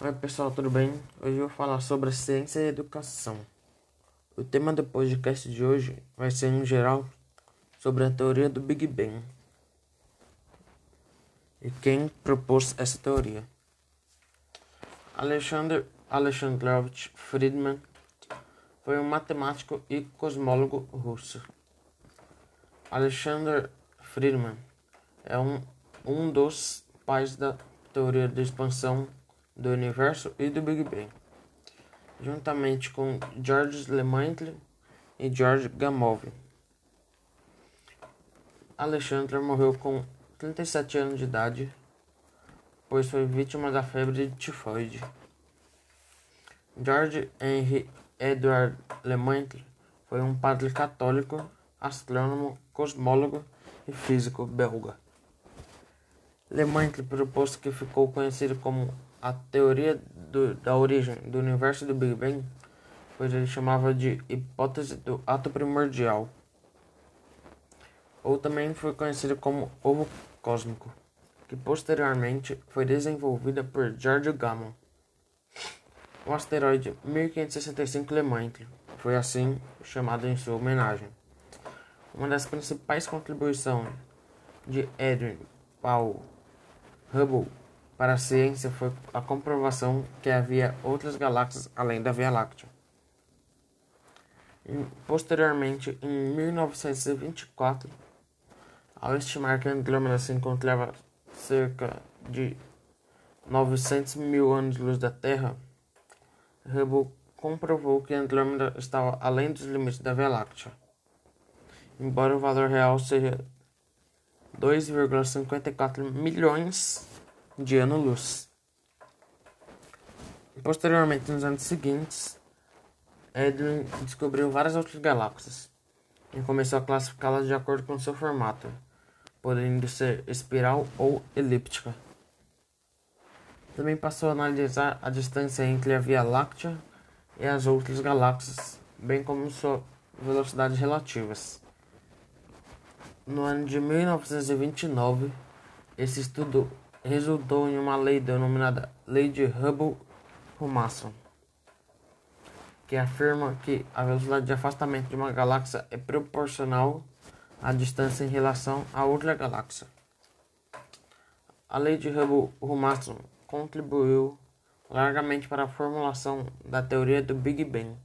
Oi pessoal, tudo bem? Hoje eu vou falar sobre a ciência e educação. O tema do podcast de hoje vai ser em geral sobre a teoria do Big Bang. E quem propôs essa teoria? Alexander Alexandrovich Friedman foi um matemático e cosmólogo russo. Alexander Friedman é um, um dos pais da teoria da expansão do universo e do Big Bang, juntamente com George Lemaitre e George Gamow. Alexandre morreu com 37 anos de idade, pois foi vítima da febre de tifoide. George Henry Edward Lemaitre foi um padre católico, astrônomo, cosmólogo e físico belga. Lemaitre propôs que ficou conhecido como a teoria do, da origem do universo do Big Bang, pois ele chamava de hipótese do ato primordial, ou também foi conhecido como ovo cósmico, que posteriormente foi desenvolvida por George Gamow. O asteroide 1565 Lemaitre foi assim chamado em sua homenagem. Uma das principais contribuições de Edwin Paul Hubble para a ciência foi a comprovação que havia outras galáxias além da Via Láctea. Posteriormente, em 1924, ao estimar que a Andrômeda se encontrava cerca de 900 mil anos-luz da Terra, Hubble comprovou que a Andrômeda estava além dos limites da Via Láctea, embora o valor real seja 2,54 milhões de ano-luz. Posteriormente, nos anos seguintes, Edwin descobriu várias outras galáxias e começou a classificá-las de acordo com seu formato, podendo ser espiral ou elíptica. Também passou a analisar a distância entre a Via Láctea e as outras galáxias, bem como suas velocidades relativas. No ano de 1929, esse estudo resultou em uma lei denominada Lei de Hubble-Humason, que afirma que a velocidade de afastamento de uma galáxia é proporcional à distância em relação a outra galáxia. A lei de Hubble-Humason contribuiu largamente para a formulação da teoria do Big Bang.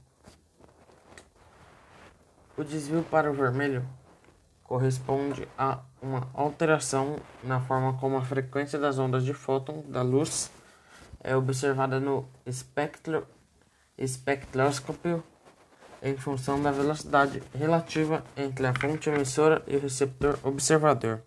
O desvio para o vermelho corresponde a uma alteração na forma como a frequência das ondas de fóton da luz é observada no espectro, espectroscópio em função da velocidade relativa entre a fonte emissora e o receptor observador.